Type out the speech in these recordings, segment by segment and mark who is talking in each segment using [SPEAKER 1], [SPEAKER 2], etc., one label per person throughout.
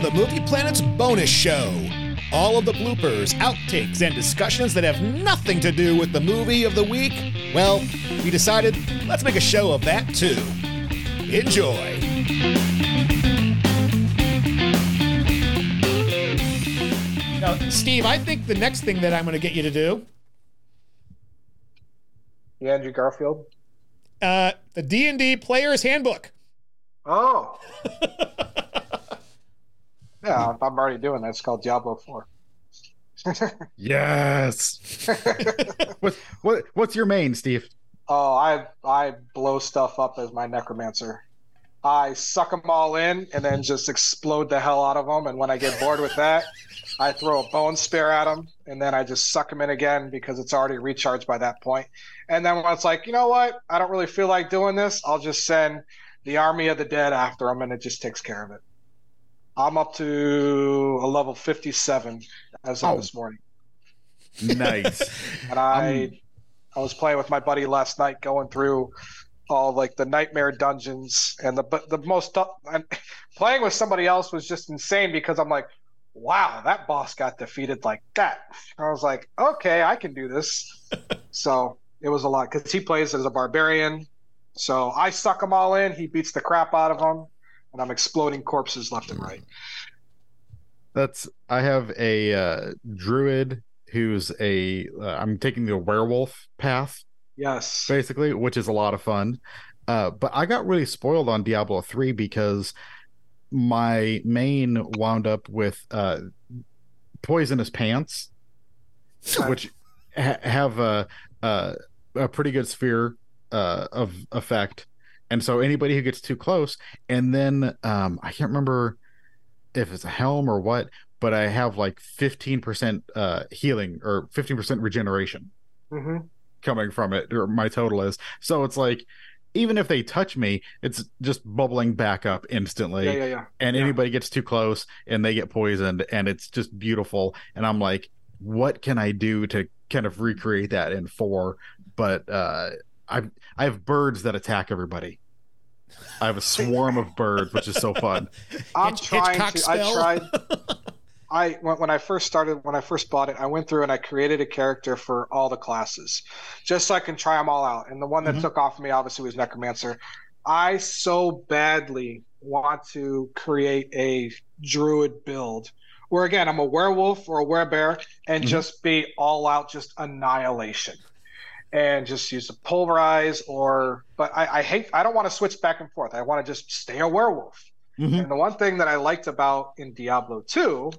[SPEAKER 1] to the Movie Planet's bonus show. All of the bloopers, outtakes, and discussions that have nothing to do with the movie of the week, well, we decided let's make a show of that too. Enjoy. Now, Steve, I think the next thing that I'm going to get you to do,
[SPEAKER 2] The Andrew Garfield.
[SPEAKER 1] uh, the D&D Player's Handbook.
[SPEAKER 2] Oh. yeah, I'm already doing that. It's called Diablo 4.
[SPEAKER 3] Yes. what what what's your main, Steve?
[SPEAKER 2] Oh, I I blow stuff up as my necromancer. I suck them all in and then just explode the hell out of them. And when I get bored with that, I throw a bone spear at them and then I just suck them in again because it's already recharged by that point. And then when it's like, you know what, I don't really feel like doing this, I'll just send the army of the dead after them and it just takes care of it. I'm up to a level 57 as of
[SPEAKER 3] Oh.
[SPEAKER 2] this morning.
[SPEAKER 3] Nice.
[SPEAKER 2] and I I was playing with my buddy last night, going through all like the nightmare dungeons and the but the most and playing with somebody else was just insane because I'm like, wow, that boss got defeated like that. I was like, okay, I can do this. so it was a lot because he plays as a barbarian. So I suck them all in. He beats the crap out of them, and I'm exploding corpses left and right.
[SPEAKER 3] That's I have a uh, druid who's a uh, I'm taking the werewolf path
[SPEAKER 2] Yes.
[SPEAKER 3] basically, which is a lot of fun. Uh, but I got really spoiled on Diablo 3 because my main wound up with uh, poisonous pants, which ha- have a, a a pretty good sphere uh, of effect, and so anybody who gets too close, and then um, I can't remember if it's a helm or what, but I have like fifteen percent uh, healing or fifteen percent regeneration
[SPEAKER 2] hmm
[SPEAKER 3] coming from it, or my total is. So it's like. Even if they touch me, it's just bubbling back up instantly
[SPEAKER 2] Yeah, yeah, yeah.
[SPEAKER 3] and
[SPEAKER 2] Yeah.
[SPEAKER 3] anybody gets too close and they get poisoned and it's just beautiful and i'm like what can i do to kind of recreate that in four but uh i i have birds that attack everybody i have a swarm of birds which is so fun
[SPEAKER 2] I'm
[SPEAKER 1] Hitch-
[SPEAKER 2] trying
[SPEAKER 1] Hitchcock
[SPEAKER 2] to.
[SPEAKER 1] spell?
[SPEAKER 2] I tried. I when, when I first started when I first bought it, I went through and I created a character for all the classes, just so I can try them all out. And the one that
[SPEAKER 1] Mhm.
[SPEAKER 2] took off for me obviously was Necromancer. I so badly want to create a druid build where again I'm a werewolf or a werebear and
[SPEAKER 3] Mhm.
[SPEAKER 2] just be all out just annihilation. And just use the pulverize or but I, I hate I don't want to switch back and forth. I want to just stay a werewolf.
[SPEAKER 3] Mhm.
[SPEAKER 2] And the one thing that I liked about in Diablo 2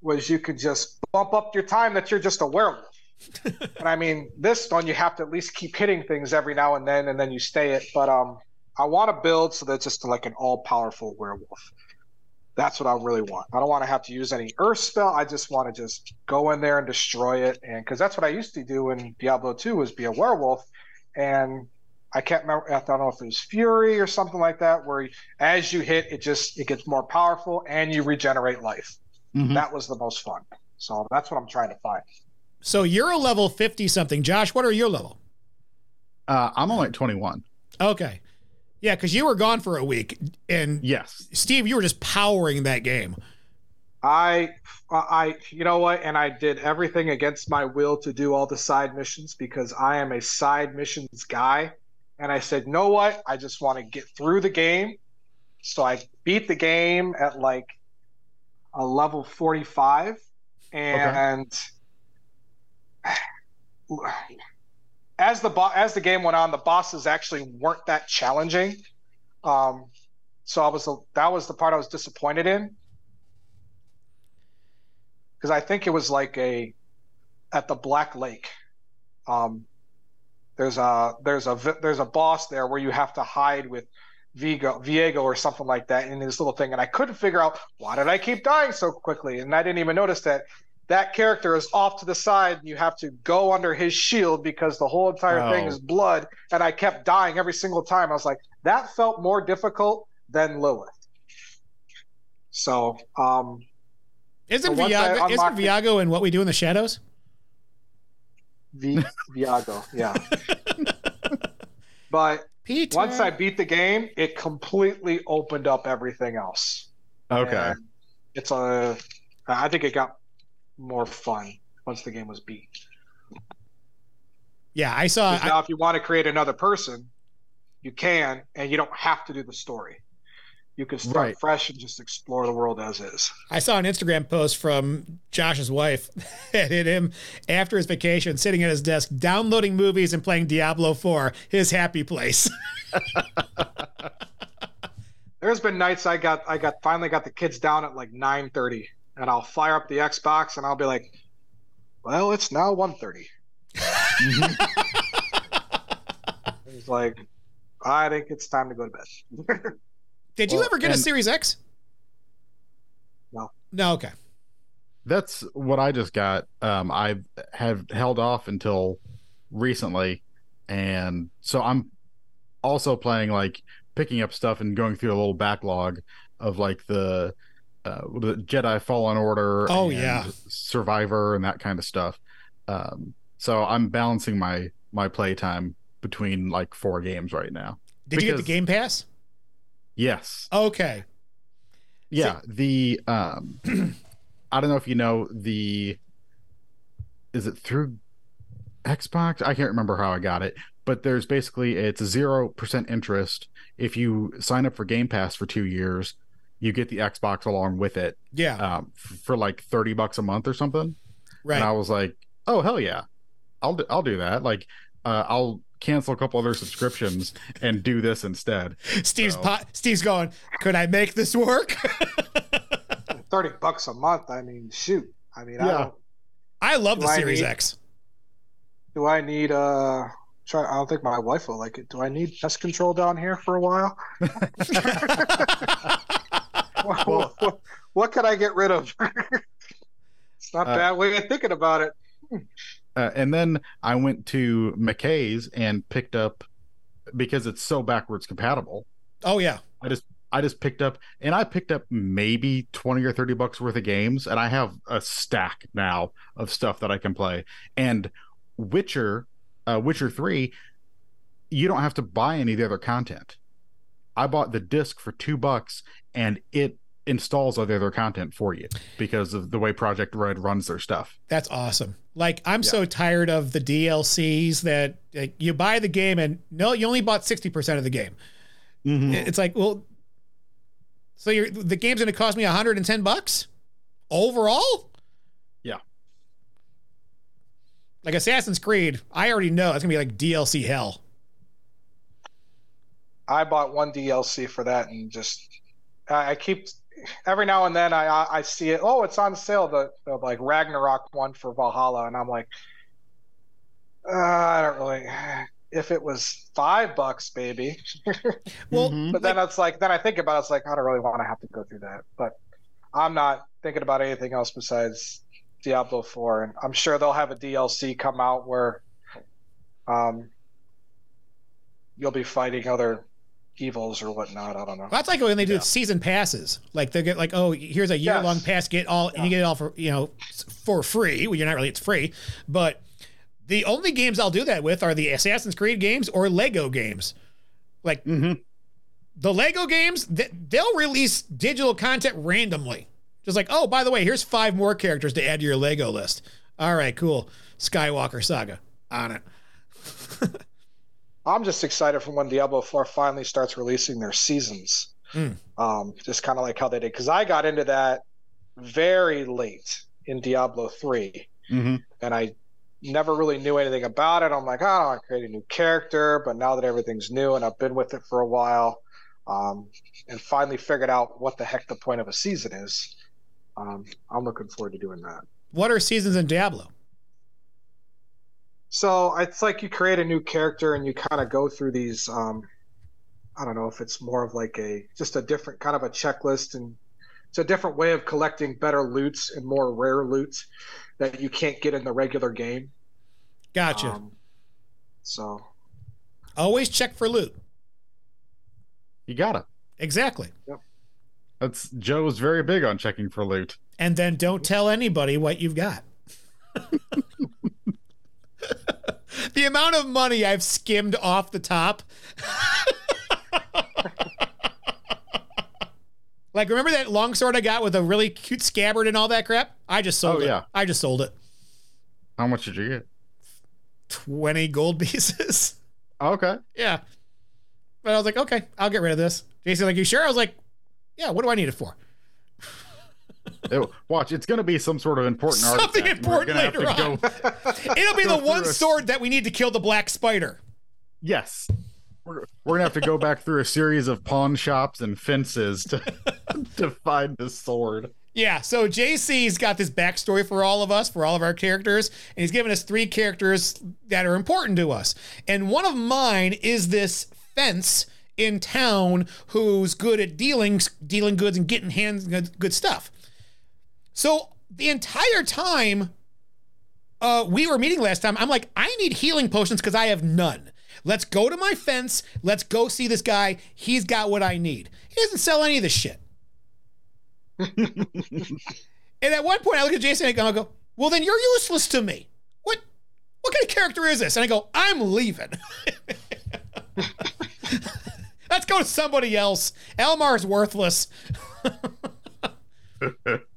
[SPEAKER 2] was you could just bump up your time that you're just a werewolf. and I mean, this one you have to at least keep hitting things every now and then, and then you stay it. But um, I want to build so that's just like an all-powerful werewolf. That's what I really want. I don't want to have to use any earth spell. I just want to just go in there and destroy it, and because that's what I used to do in Diablo 2 was be a werewolf, and I can't remember. I don't know if it was Fury or something like that, where as you hit, it just it gets more powerful and you regenerate life.
[SPEAKER 3] Mhm.
[SPEAKER 2] That was the most fun. So that's what I'm trying to find.
[SPEAKER 1] So you're a level 50 something. Josh, what are your level?
[SPEAKER 3] uh i'm only at 21
[SPEAKER 1] Okay. Yeah, because you were gone for a week. And
[SPEAKER 3] yes
[SPEAKER 1] Steve, you were just powering that game.
[SPEAKER 2] I, I, you know what? And I did everything against my will to do all the side missions because I am a side missions guy. And I said, know what? I just want to get through the game. So I beat the game at like a level 45. And as the bo- as the game went on, the bosses actually weren't that challenging. Um, so I was that was the part I was disappointed in because I think it was like a at the Black Lake. Um, there's a there's a there's a boss there where you have to hide with Vigo Viego or something like that in this little thing, and I couldn't figure out why did I keep dying so quickly, and I didn't even notice that that character is off to the side, and you have to go under his shield because the whole entire thing is blood, and I kept dying every single time. I was like, that felt more difficult than Lilith. So, um,
[SPEAKER 1] Isn't
[SPEAKER 2] So once
[SPEAKER 1] Viago, isn't Viago in What We Do in the Shadows?
[SPEAKER 2] V- Viago, yeah. but
[SPEAKER 1] Peter.
[SPEAKER 2] once I beat the game, it completely opened up everything else.
[SPEAKER 3] okay
[SPEAKER 2] And it's a. I think it got more fun once the game was beat.
[SPEAKER 1] Yeah, I saw.
[SPEAKER 2] 'Cause now, if you want to create another person, you can, and you don't have to do the story. You can start
[SPEAKER 3] Right.
[SPEAKER 2] fresh and just explore the world as is.
[SPEAKER 1] I saw an Instagram post from Josh's wife that hit him after his vacation, sitting at his desk, downloading movies and playing Diablo 4, his happy place.
[SPEAKER 2] There's been nights I got I got finally got the kids down at like 9:30, and I'll fire up the Xbox and I'll be like, "Well, it's now 1:30." He's like, "I think it's time to go to bed."
[SPEAKER 1] Did you
[SPEAKER 3] Well,
[SPEAKER 1] ever get a Series X?
[SPEAKER 2] No.
[SPEAKER 1] No, okay.
[SPEAKER 3] That's what I just got. Um, I have held off until recently, and so I'm also playing like picking up stuff and going through a little backlog of like the uh, the Jedi Fallen Order.
[SPEAKER 1] Oh,
[SPEAKER 3] and
[SPEAKER 1] yeah.
[SPEAKER 3] Survivor and that kind of stuff. Um, so I'm balancing my my playtime between like four games right now.
[SPEAKER 1] Did you get the Game Pass?
[SPEAKER 3] Yes.
[SPEAKER 1] Okay.
[SPEAKER 3] Yeah, the um I don't know if you know the is it through Xbox? I can't remember how I got it, but there's basically it's zero percent interest if you sign up for Game Pass for two years. You get the Xbox along with it
[SPEAKER 1] Yeah.
[SPEAKER 3] um, for like thirty bucks a month or something.
[SPEAKER 1] right.
[SPEAKER 3] And I was like, oh hell yeah, I'll do, I'll do that. Like uh, I'll cancel a couple other subscriptions and do this instead.
[SPEAKER 1] Steve's
[SPEAKER 3] so-
[SPEAKER 1] po- Steve's going, could I make this work?
[SPEAKER 2] 30 bucks a month. I mean, shoot. I mean, I
[SPEAKER 3] Yeah.
[SPEAKER 2] don't,
[SPEAKER 1] I love the
[SPEAKER 2] I
[SPEAKER 1] Series
[SPEAKER 2] need-
[SPEAKER 1] X.
[SPEAKER 2] do I need uh try I don't think my wife will like it. Do I need pest control down here for a while?
[SPEAKER 3] Well-
[SPEAKER 2] what, what could I get rid of? it's not a
[SPEAKER 3] Uh,
[SPEAKER 2] bad way of thinking about it.
[SPEAKER 3] Uh, and then I went to McKay's and picked up because it's so backwards compatible.
[SPEAKER 1] oh yeah.
[SPEAKER 3] I just I just picked up and I picked up maybe 20 or 30 bucks worth of games and I have a stack now of stuff that I can play. And Witcher, uh, Witcher 3, you don't have to buy any of the other content. I bought the disc for 2 bucks and it installs all the other content for you because of the way Projekt Red runs their stuff.
[SPEAKER 1] That's awesome. Like I'm so tired of the DLCs that like, you buy the game and no, you only bought 60% of the game. Mm-hmm. It's like, well, so you're, the game's going to cost me 110 bucks overall?
[SPEAKER 3] Yeah.
[SPEAKER 1] Like Assassin's Creed, I already know it's going to be like DLC hell.
[SPEAKER 2] I bought one DLC for that and just I I keep every now and then I I I see it. Oh, it's on sale. The, the like Ragnarok one for Valhalla, and I'm like, uh, I don't really. If it was five bucks, baby.
[SPEAKER 1] Well.
[SPEAKER 2] But then it's like, then I think about it, it's like, I don't really want to have to go through that. But I'm not thinking about anything else besides Diablo 4. And I'm sure they'll have a DLC come out where um, you'll be fighting other evils or whatnot. I don't know.
[SPEAKER 1] That's like when they do
[SPEAKER 3] Yeah.
[SPEAKER 1] season passes. Like they get like, oh, here's a year long
[SPEAKER 2] Yes.
[SPEAKER 1] pass. Get all, and you get it all for you know for free. Well, you're not really. It's free, but the only games I'll do that with are the Assassin's Creed games or Lego games. Like
[SPEAKER 3] Mhm.
[SPEAKER 1] the Lego games, th- they'll release digital content randomly. Just like, oh, by the way, here's five more characters to add to your Lego list. All right, cool. Skywalker Saga on it.
[SPEAKER 2] I'm just excited for when Diablo 4 finally starts releasing their seasons.
[SPEAKER 1] Mm.
[SPEAKER 2] Um, just kind of like how they did. Because I got into that very late in Diablo 3.
[SPEAKER 3] Mhm.
[SPEAKER 2] and I never really knew anything about it. I'm like, oh, I want to create a new character, but now that everything's new and I've been with it for a while, um, and finally figured out what the heck the point of a season is, um, I'm looking forward to doing that.
[SPEAKER 1] What are seasons in Diablo?
[SPEAKER 2] So it's like you create a new character and you kind of go through these. Um, I don't know if it's more of like a just a different kind of a checklist, and it's a different way of collecting better loots and more rare loots that you can't get in the regular game.
[SPEAKER 1] Gotcha.
[SPEAKER 2] Um, so
[SPEAKER 1] Always check for loot.
[SPEAKER 3] You got it.
[SPEAKER 1] Exactly. Yep.
[SPEAKER 3] That's Joe's very big on checking for loot.
[SPEAKER 1] and then don't tell anybody what you've got. The amount of money I've skimmed off the top. Like, remember that long sword I got with a really cute scabbard and all that crap? I just sold
[SPEAKER 3] Oh,
[SPEAKER 1] it.
[SPEAKER 3] yeah.
[SPEAKER 1] I just sold it.
[SPEAKER 3] How much did you get?
[SPEAKER 1] 20 gold pieces.
[SPEAKER 3] Oh, okay.
[SPEAKER 1] yeah. But I was like, okay, I'll get rid of this. Jason, like, you sure? I was like, yeah, what do I need it for?
[SPEAKER 3] It- watch, it's going to be some sort of important
[SPEAKER 1] Something
[SPEAKER 3] artifact.
[SPEAKER 1] Important
[SPEAKER 3] gonna
[SPEAKER 1] later on.
[SPEAKER 3] go-
[SPEAKER 1] It'll be the one
[SPEAKER 3] a-
[SPEAKER 1] sword that we need to kill the black spider.
[SPEAKER 3] Yes. We're, we're going to have to go back through a series of pawn shops and fences to, to find this sword.
[SPEAKER 1] Yeah, so JC's got this backstory for all of us, for all of our characters, and he's given us three characters that are important to us. And one of mine is this fence in town who's good at dealing dealing goods and getting hands good, good stuff. So the entire time uh, we were meeting last time, I'm like, I need healing potions because I have none. Let's go to my fence. Let's go see this guy. He's got what I need. He doesn't sell any of this shit. and at one point, I look at Jason and I go, "Well, then you're useless to me. What? What kind of character is this?" And I go, "I'm leaving. Let's go to somebody else. Elmar's worthless."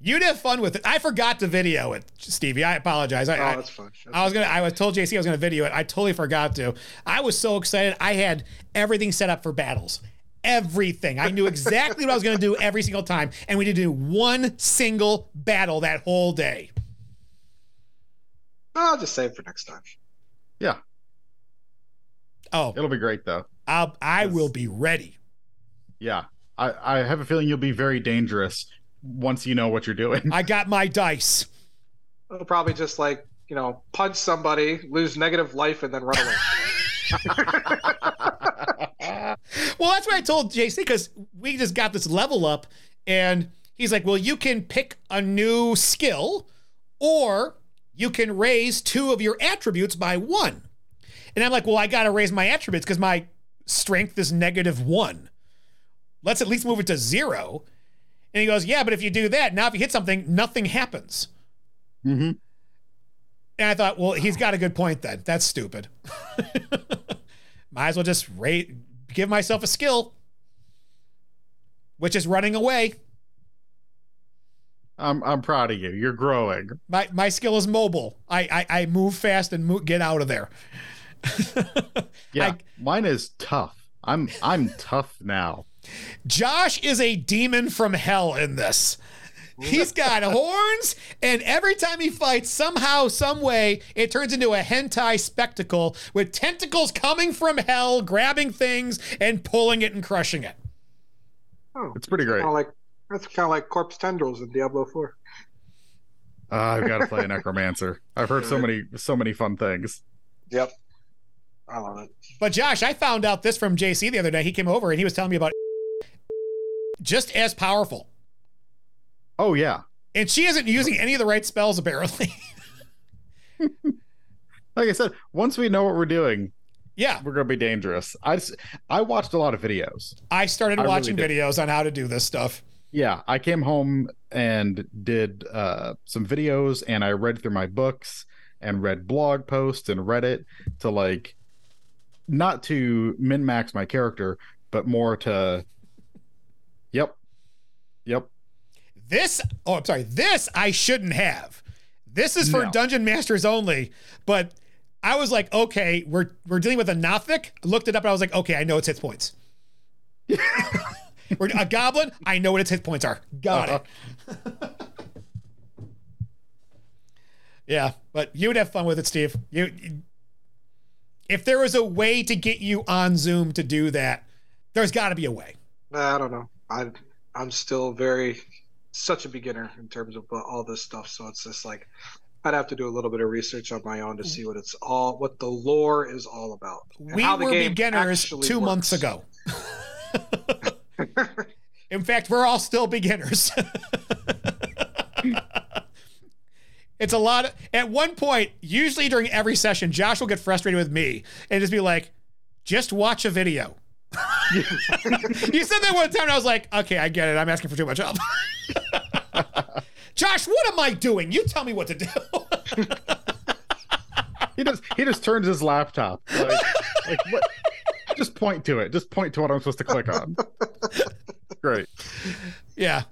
[SPEAKER 1] You'd have fun with it. I forgot to video it, Stevie. I apologize. I,
[SPEAKER 2] Oh, that's fine. That's
[SPEAKER 1] I was gonna. I was told JC I was gonna video it. I totally forgot to. I was so excited. I had everything set up for battles. Everything. I knew exactly what I was gonna do every single time, and we did do one single battle that whole day.
[SPEAKER 2] I'll just save for next time.
[SPEAKER 3] Yeah,
[SPEAKER 1] Oh,
[SPEAKER 3] it'll be great though.
[SPEAKER 1] I'll, I will be ready.
[SPEAKER 3] Yeah. I, I have a feeling you'll be very dangerous once you know what you're doing.
[SPEAKER 1] I got my dice.
[SPEAKER 2] I'll probably just like you know punch somebody, lose negative life, and then run away.
[SPEAKER 1] Well, that's what I told JC because we just got this level up, and he's like, "Well, you can pick a new skill, or you can raise two of your attributes by one." And I'm like, "Well, I got to raise my attributes because my strength is negative one. Let's at least move it to zero." And he goes, "Yeah, but if you do that, now if you hit something, nothing happens."
[SPEAKER 3] hmm
[SPEAKER 1] And I thought, well, he's got a good point then. That's stupid. Might as well just rate, give myself a skill, which is running away.
[SPEAKER 3] I'm I'm proud of you. You're growing.
[SPEAKER 1] My my skill is mobile. I I, I move fast and move, get out of there.
[SPEAKER 3] Yeah.
[SPEAKER 1] I-
[SPEAKER 3] mine is tough. I'm I'm tough now.
[SPEAKER 1] Josh is a demon from hell in this. He's got horns, and every time he fights, somehow, some way, it turns into a hentai spectacle with tentacles coming from hell, grabbing things and pulling it and crushing it.
[SPEAKER 2] Oh,
[SPEAKER 3] It's pretty great.
[SPEAKER 2] kind of like that's kind of like corpse tendrils in Diablo Four.
[SPEAKER 3] Uh, I've got to play a necromancer. I've heard so many so many fun things.
[SPEAKER 2] Yep, I love it.
[SPEAKER 1] But Josh, I found out this from JC the other day. He came over and he was telling me about just as powerful.
[SPEAKER 3] Oh yeah.
[SPEAKER 1] And she isn't using any of the right spells, apparently.
[SPEAKER 3] Like I said, once we know what we're doing,
[SPEAKER 1] yeah.
[SPEAKER 3] we're gonna be dangerous. I just, I watched a lot of videos.
[SPEAKER 1] I started
[SPEAKER 3] I
[SPEAKER 1] watching
[SPEAKER 3] did.
[SPEAKER 1] videos on how to do this stuff.
[SPEAKER 3] Yeah, I came home and did uh, some videos, and I read through my books and read blog posts and Reddit to like, not to min max my character, but more to. Yep. Yep.
[SPEAKER 1] This, oh, I'm sorry, this I shouldn't have. This is for
[SPEAKER 3] No.
[SPEAKER 1] dungeon masters only. But I was like, okay, we're we're dealing with a Nothic. I looked it up and I was like, okay, I know its hit points. we're a goblin. I know what its hit points are. Got it. Uh-huh. Yeah, but you would have fun with it, Steve. You, if there was a way to get you on Zoom to do that, there's got to be a way.
[SPEAKER 2] I don't know. I I'm still very such a beginner in terms of uh, all this stuff. So it's just like I'd have to do a little bit of research on my own to see what it's all, what the lore is all about.
[SPEAKER 1] We were beginners two
[SPEAKER 2] works.
[SPEAKER 1] months ago. In fact, we're all still beginners. it's a lot. Of, at one point, usually during every session, Josh will get frustrated with me and just be like, "Just watch a video." you said that one time, and I was like, "Okay, I get it. I'm asking for too much help." Josh, what am I doing? You tell me what to do.
[SPEAKER 3] He just he just turns his laptop. Like, like what? Just point to it. Just point to what I'm supposed to click on. Great.
[SPEAKER 1] yeah.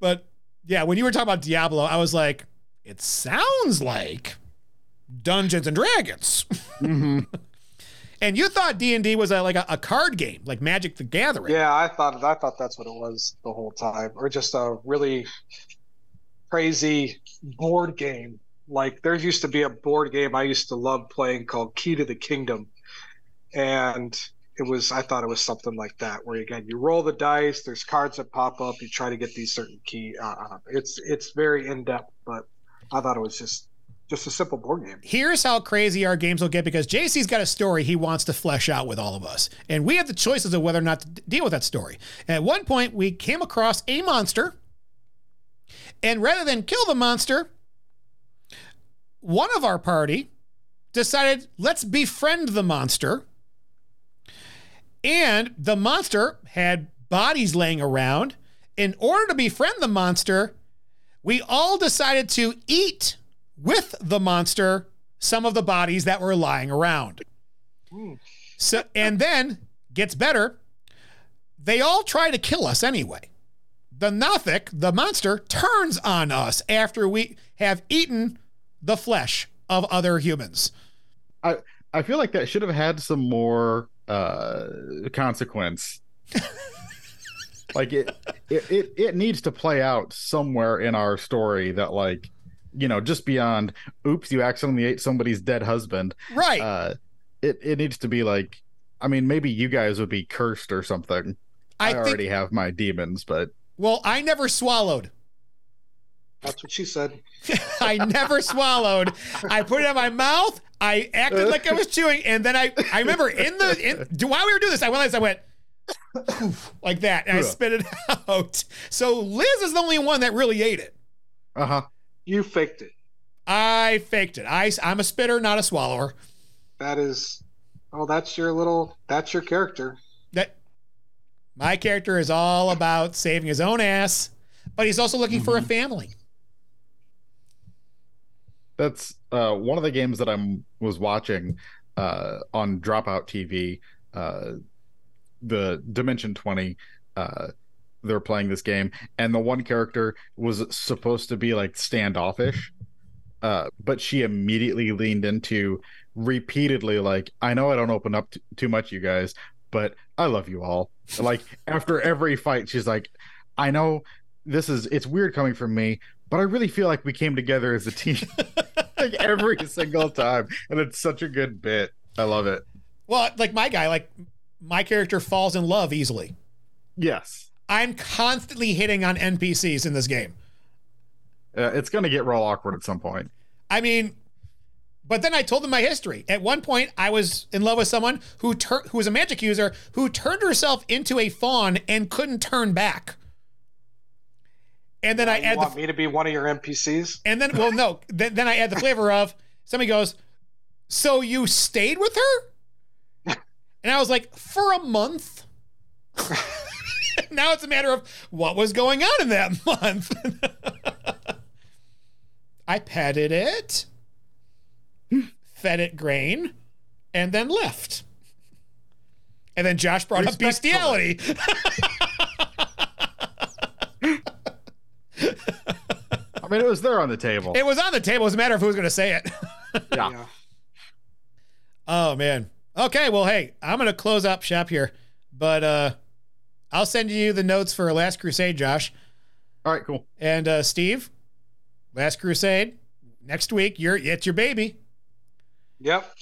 [SPEAKER 1] But yeah, when you were talking about Diablo, I was like, it sounds like Dungeons and Dragons.
[SPEAKER 3] hmm
[SPEAKER 1] and you thought D&D was a, like a, a card game, like Magic the Gathering.
[SPEAKER 2] Yeah, I thought I thought that's what it was the whole time, or just a really crazy board game. Like there used to be a board game I used to love playing called Key to the Kingdom, and it was I thought it was something like that, where again you roll the dice, there's cards that pop up, you try to get these certain key. Uh, uh, it's it's very in depth, but I thought it was just just a simple board game.
[SPEAKER 1] Here's how crazy our games will get because JC's got a story he wants to flesh out with all of us. And we have the choices of whether or not to deal with that story. At one point, we came across a monster. And rather than kill the monster, one of our party decided, let's befriend the monster. And the monster had bodies laying around. In order to befriend the monster, we all decided to eat with the monster some of the bodies that were lying around. So and then gets better. They all try to kill us anyway. The Nothic, the monster, turns on us after we have eaten the flesh of other humans.
[SPEAKER 3] I feel like that should have had some more uh consequence. like it, it it it needs to play out somewhere in our story that like you know just beyond oops you accidentally ate somebody's dead husband
[SPEAKER 1] Right.
[SPEAKER 3] uh it it needs to be like i mean maybe you guys would be cursed or something i,
[SPEAKER 1] I think
[SPEAKER 3] already have my demons but
[SPEAKER 1] well, I never swallowed.
[SPEAKER 2] That's what she said.
[SPEAKER 1] I never swallowed. I put it in my mouth. I acted like I was chewing, and then I I remember in the in do while we were doing this, I went I went like that, and I spit it out. So Liz is the only one that really ate it.
[SPEAKER 3] uh-huh
[SPEAKER 2] You faked it.
[SPEAKER 1] I faked it. I I'm a spitter, not a swallower.
[SPEAKER 2] That is, oh, that's your little, that's your character.
[SPEAKER 1] That my character is all about saving his own ass, but he's also looking for a family.
[SPEAKER 3] That's uh, one of the games that I'm was watching uh, on Dropout TV. Uh, the Dimension Twenty. Uh, they're playing this game, and the one character was supposed to be like standoffish, uh, but she immediately leaned into repeatedly like, "I know I don't open up t- too much, you guys, but I love you all." Like after every fight, she's like, "I know this is it's weird coming from me, but I really feel like we came together as a team." like every single time, and it's such a good bit. I love it.
[SPEAKER 1] Well, like my guy, like my character falls in love easily.
[SPEAKER 3] Yes,
[SPEAKER 1] I'm constantly hitting on NPCs in this game.
[SPEAKER 3] uh, it's gonna get real awkward at some point.
[SPEAKER 1] I mean, but then I told them my history. At one point, I was in love with someone who tur- who was a magic user who turned herself into a fawn and couldn't turn back. And then I
[SPEAKER 2] you
[SPEAKER 1] add
[SPEAKER 2] want
[SPEAKER 1] the
[SPEAKER 2] me to be one of your NPCs?
[SPEAKER 1] and then well no then, then I add the flavor of somebody goes, so you stayed with her, and I was like for a month. now it's a matter of what was going on in that month. I petted it, fed it grain, and then left. And then Josh brought up bestiality.
[SPEAKER 3] I mean, it was there on the table.
[SPEAKER 1] It was on the table. It was a matter of who was going to say it.
[SPEAKER 3] Yeah.
[SPEAKER 1] Oh man. Okay, well hey, I'm gonna close up shop here. But uh I'll send you the notes for Last Crusade, Josh.
[SPEAKER 3] All right, cool.
[SPEAKER 1] And uh Steve, Last Crusade, next week, you're it's your baby.
[SPEAKER 2] Yep.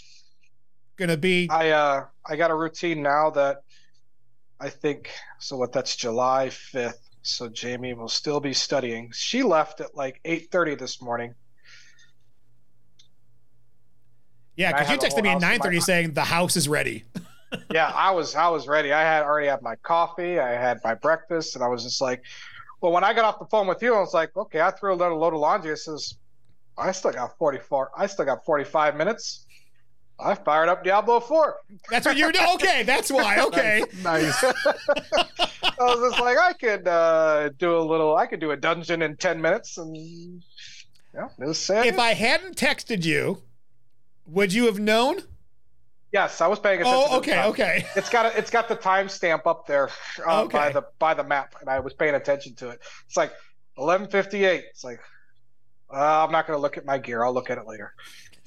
[SPEAKER 1] Gonna be
[SPEAKER 2] I uh I got a routine now that I think so what that's July 5th. So Jamie will still be studying. She left at like 8:30 this morning.
[SPEAKER 1] yeah, because you texted me at
[SPEAKER 2] house in
[SPEAKER 1] 9:30 saying the house is ready.
[SPEAKER 2] yeah, I was I was ready. I had already had my coffee, I had my breakfast, and I was just like, well, when I got off the phone with you, I was like, okay, I threw a little load of laundry. I says, I still got 44. I still got 45 minutes. I fired up Diablo 4.
[SPEAKER 1] That's what you're doing. Okay, that's why. Okay.
[SPEAKER 3] Nice.
[SPEAKER 2] I was just like, I could uh, do a little, I could do a dungeon in 10 minutes, and yeah, it was sad.
[SPEAKER 1] if I hadn't texted you, would you have known?
[SPEAKER 2] Yes, I was paying attention.
[SPEAKER 1] Oh,
[SPEAKER 2] to the
[SPEAKER 1] okay, okay.
[SPEAKER 2] It's got a, it's got the timestamp up there uh, by the by the map, and I was paying attention to it. It's like 11:58. It's like uh, I'm not going to look at my gear. I'll look at it later.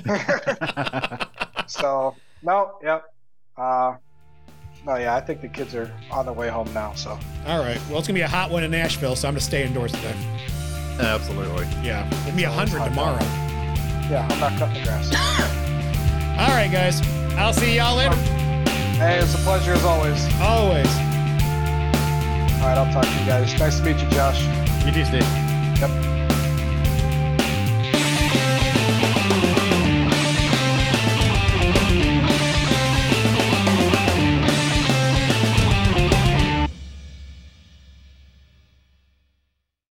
[SPEAKER 2] so no, yep. Uh, no, yeah, I think the kids are on their way home now. So
[SPEAKER 1] All right. Well, it's gonna be a hot one in Nashville, so I'm gonna stay indoors today.
[SPEAKER 3] Absolutely.
[SPEAKER 1] Yeah, it's gonna be a hundred
[SPEAKER 2] hot
[SPEAKER 1] tomorrow.
[SPEAKER 2] yeah, I'm not cutting the grass.
[SPEAKER 1] All right, guys. I'll see y'all later.
[SPEAKER 2] hey, it's a pleasure as always.
[SPEAKER 1] Always.
[SPEAKER 2] All right, I'll talk to you guys. Nice to meet you, Josh.
[SPEAKER 3] You do, Steve.
[SPEAKER 2] Yep.